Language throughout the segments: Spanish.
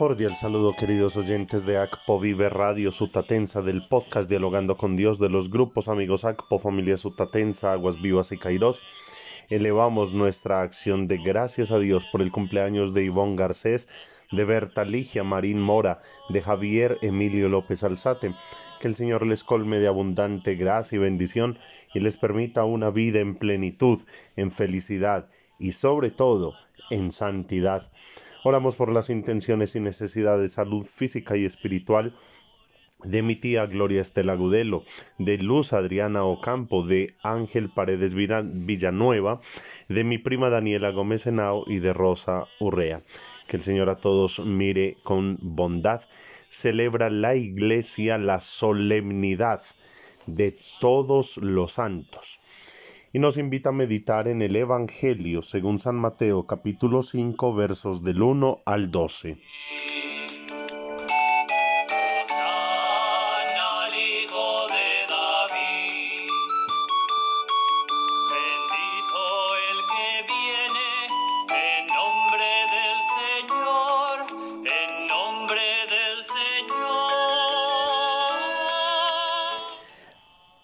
cordial saludo queridos oyentes de ACPO Vive Radio Sutatensa del podcast Dialogando con Dios de los grupos amigos ACPO Familia Sutatensa Aguas Vivas y Kairos. Elevamos nuestra acción de gracias a Dios por el cumpleaños de Ivonne Garcés, de Berta Ligia Marín Mora, de Javier Emilio López Alzate. Que el Señor les colme de abundante gracia y bendición y les permita una vida en plenitud, en felicidad y sobre todo en santidad. Oramos por las intenciones y necesidades de salud física y espiritual de mi tía Gloria Estela Gudelo, de Luz Adriana Ocampo, de Ángel Paredes Villanueva, de mi prima Daniela Gómez Henao y de Rosa Urrea. Que el Señor a todos mire con bondad. Celebra la Iglesia la solemnidad de todos los santos y nos invita a meditar en el Evangelio según San Mateo capítulo 5 versos del 1 al 12.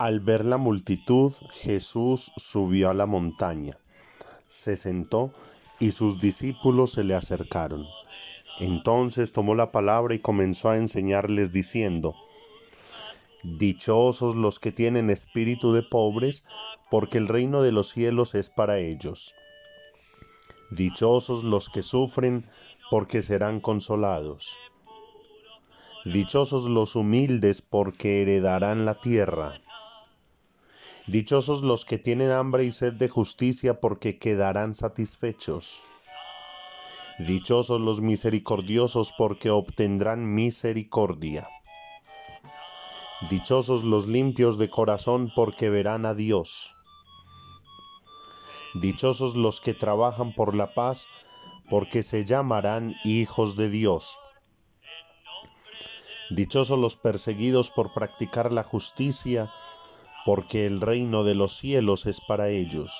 Al ver la multitud, Jesús subió a la montaña, se sentó y sus discípulos se le acercaron. Entonces tomó la palabra y comenzó a enseñarles diciendo, Dichosos los que tienen espíritu de pobres, porque el reino de los cielos es para ellos. Dichosos los que sufren, porque serán consolados. Dichosos los humildes, porque heredarán la tierra. Dichosos los que tienen hambre y sed de justicia, porque quedarán satisfechos. Dichosos los misericordiosos, porque obtendrán misericordia. Dichosos los limpios de corazón, porque verán a Dios. Dichosos los que trabajan por la paz, porque se llamarán hijos de Dios. Dichosos los perseguidos por practicar la justicia, porque el reino de los cielos es para ellos.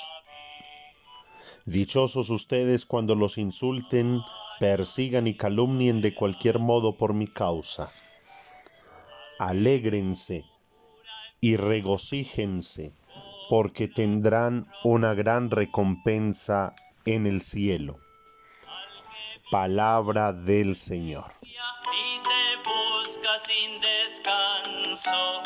Dichosos ustedes cuando los insulten, persigan y calumnien de cualquier modo por mi causa. Alégrense y regocíjense, porque tendrán una gran recompensa en el cielo. Palabra del Señor. sin descanso,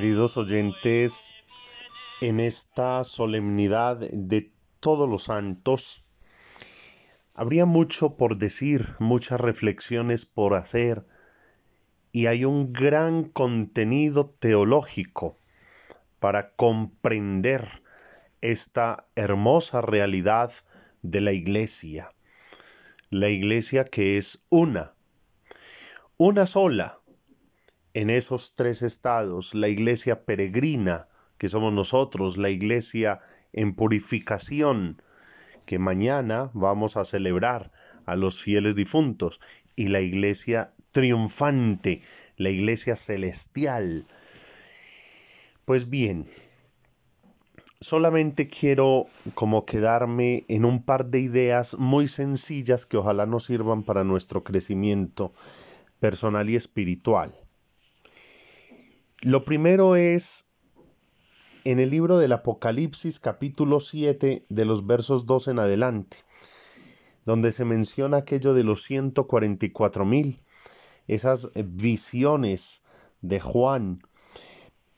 Queridos oyentes, en esta solemnidad de todos los santos, habría mucho por decir, muchas reflexiones por hacer, y hay un gran contenido teológico para comprender esta hermosa realidad de la iglesia. La iglesia que es una, una sola, en esos tres estados, la iglesia peregrina, que somos nosotros, la iglesia en purificación, que mañana vamos a celebrar a los fieles difuntos, y la iglesia triunfante, la iglesia celestial. Pues bien, solamente quiero como quedarme en un par de ideas muy sencillas que ojalá nos sirvan para nuestro crecimiento personal y espiritual. Lo primero es en el libro del Apocalipsis capítulo 7 de los versos 2 en adelante, donde se menciona aquello de los 144 mil, esas visiones de Juan,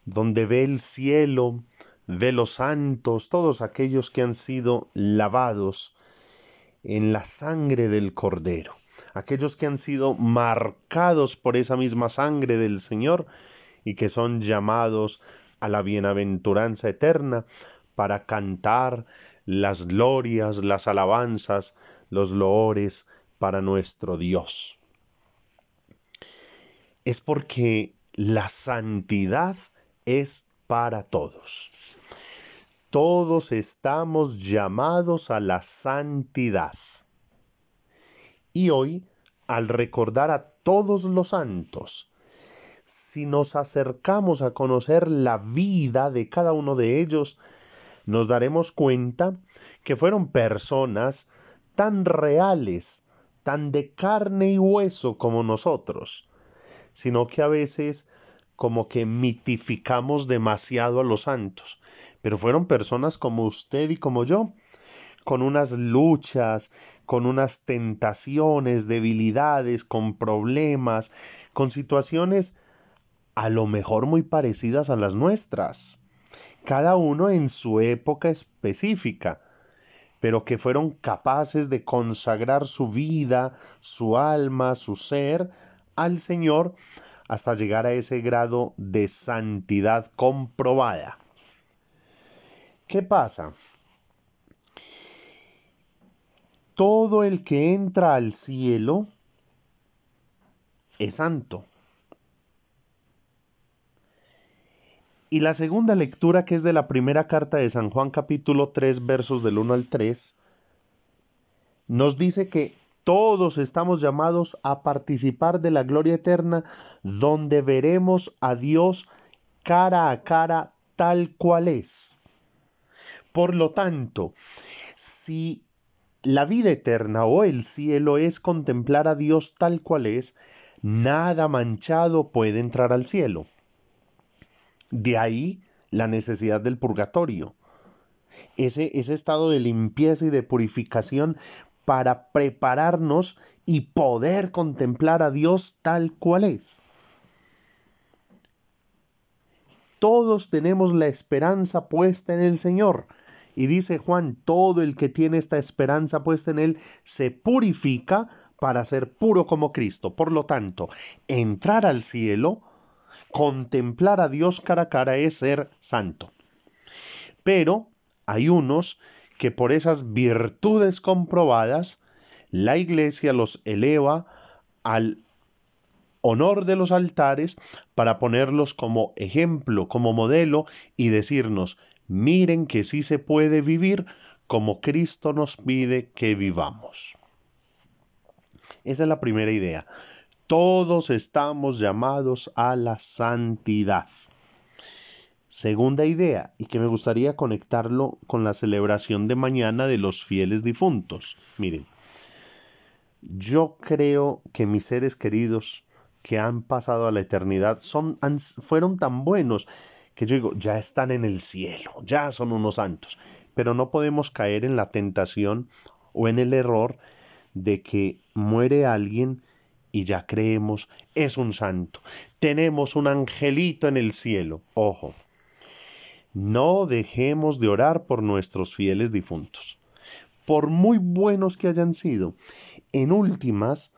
donde ve el cielo, ve los santos, todos aquellos que han sido lavados en la sangre del Cordero, aquellos que han sido marcados por esa misma sangre del Señor, y que son llamados a la bienaventuranza eterna para cantar las glorias, las alabanzas, los loores para nuestro Dios. Es porque la santidad es para todos. todos estamos llamados a la santidad. Y hoy, al recordar a todos los santos, si nos acercamos a conocer la vida de cada uno de ellos, nos daremos cuenta que fueron personas tan reales, tan de carne y hueso como nosotros, sino que a veces como que mitificamos demasiado a los santos, pero fueron personas como usted y como yo, con unas luchas, con unas tentaciones, debilidades, con problemas, con situaciones a lo mejor muy parecidas a las nuestras, cada uno en su época específica, pero que fueron capaces de consagrar su vida, su alma, su ser al Señor hasta llegar a ese grado de santidad comprobada. ¿Qué pasa? Todo el que entra al cielo es santo. Y la segunda lectura, que es de la primera carta de San Juan capítulo 3, versos del 1 al 3, nos dice que todos estamos llamados a participar de la gloria eterna, donde veremos a Dios cara a cara tal cual es. Por lo tanto, si la vida eterna o el cielo es contemplar a Dios tal cual es, nada manchado puede entrar al cielo. De ahí la necesidad del purgatorio. Ese, ese estado de limpieza y de purificación para prepararnos y poder contemplar a Dios tal cual es. Todos tenemos la esperanza puesta en el Señor. Y dice Juan, todo el que tiene esta esperanza puesta en Él se purifica para ser puro como Cristo. Por lo tanto, entrar al cielo, contemplar a Dios cara a cara es ser santo. Pero hay unos que por esas virtudes comprobadas, la iglesia los eleva al honor de los altares para ponerlos como ejemplo, como modelo y decirnos, miren que sí se puede vivir como Cristo nos pide que vivamos. Esa es la primera idea. Todos estamos llamados a la santidad. Segunda idea, y que me gustaría conectarlo con la celebración de mañana de los fieles difuntos. Miren, yo creo que mis seres queridos que han pasado a la eternidad son, fueron tan buenos que yo digo, ya están en el cielo, ya son unos santos. Pero no podemos caer en la tentación o en el error de que muere alguien y ya creemos, es un santo. Tenemos un angelito en el cielo. Ojo, no dejemos de orar por nuestros fieles difuntos. Por muy buenos que hayan sido, en últimas,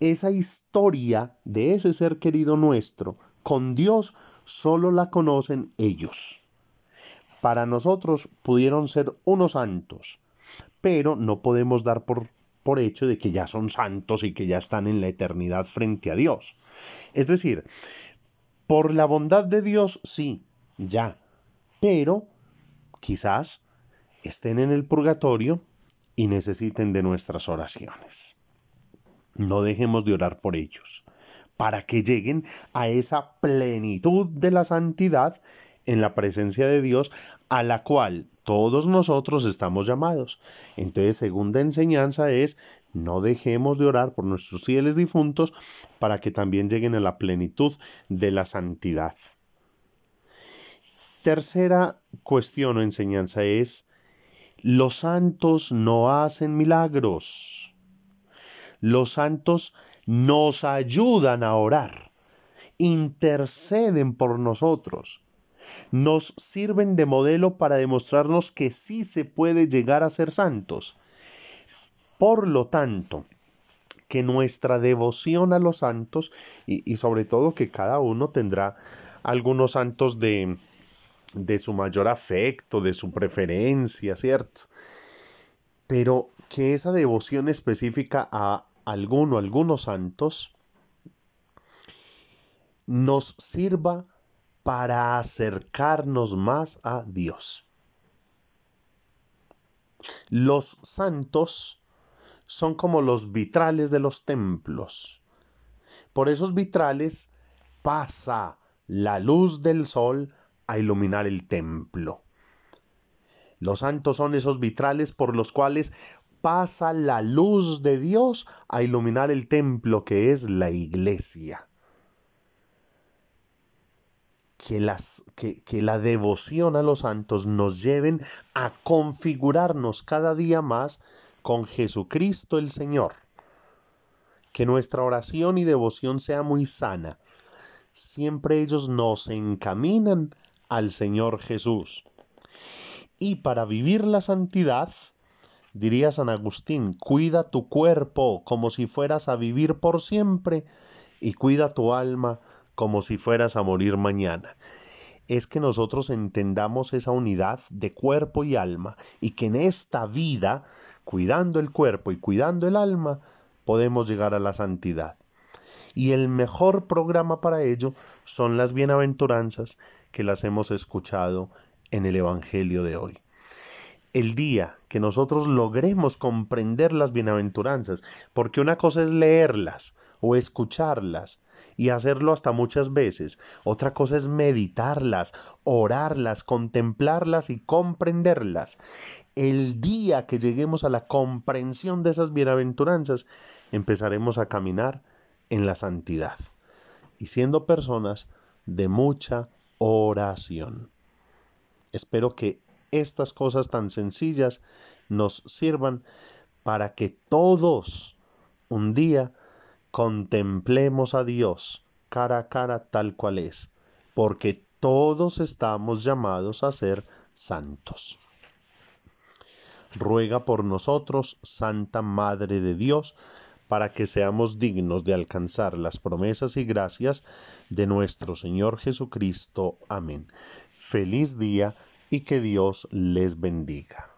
esa historia de ese ser querido nuestro con Dios solo la conocen ellos. Para nosotros pudieron ser unos santos, pero no podemos dar por, por hecho de que ya son santos y que ya están en la eternidad frente a Dios. Es decir, por la bondad de Dios, sí, ya, pero quizás estén en el purgatorio y necesiten de nuestras oraciones. No dejemos de orar por ellos, para que lleguen a esa plenitud de la santidad en la presencia de Dios a la cual todos nosotros estamos llamados. Entonces, segunda enseñanza es, no dejemos de orar por nuestros fieles difuntos para que también lleguen a la plenitud de la santidad. Tercera cuestión o enseñanza es, los santos no hacen milagros. Los santos nos ayudan a orar, interceden por nosotros, nos sirven de modelo para demostrarnos que sí se puede llegar a ser santos. Por lo tanto, que nuestra devoción a los santos, y, y sobre todo que cada uno tendrá algunos santos de, de su mayor afecto, de su preferencia, ¿cierto? Pero que esa devoción específica a alguno, algunos santos, nos sirva para acercarnos más a Dios. Los santos son como los vitrales de los templos. Por esos vitrales pasa la luz del sol a iluminar el templo. Los santos son esos vitrales por los cuales pasa la luz de Dios a iluminar el templo que es la iglesia. Que, las, que, que, la devoción a los santos nos lleven a configurarnos cada día más con Jesucristo el Señor. Que nuestra oración y devoción sea muy sana. Siempre ellos nos encaminan al Señor Jesús. Y para vivir la santidad, diría San Agustín, cuida tu cuerpo como si fueras a vivir por siempre y cuida tu alma como si fueras a morir mañana. Es que nosotros entendamos esa unidad de cuerpo y alma y que en esta vida cuidando el cuerpo y cuidando el alma, podemos llegar a la santidad. Y el mejor programa para ello son las bienaventuranzas que las hemos escuchado en el Evangelio de hoy. El día que nosotros logremos comprender las bienaventuranzas, porque una cosa es leerlas, o escucharlas y hacerlo hasta muchas veces. Otra cosa es meditarlas, orarlas, contemplarlas y comprenderlas. El día que lleguemos a la comprensión de esas bienaventuranzas, empezaremos a caminar en la santidad y siendo personas de mucha oración. Espero que estas cosas tan sencillas nos sirvan para que todos un día contemplemos a Dios cara a cara tal cual es, porque todos estamos llamados a ser santos. Ruega por nosotros, Santa Madre de Dios, para que seamos dignos de alcanzar las promesas y gracias de nuestro Señor Jesucristo. Amén. Feliz día y que Dios les bendiga.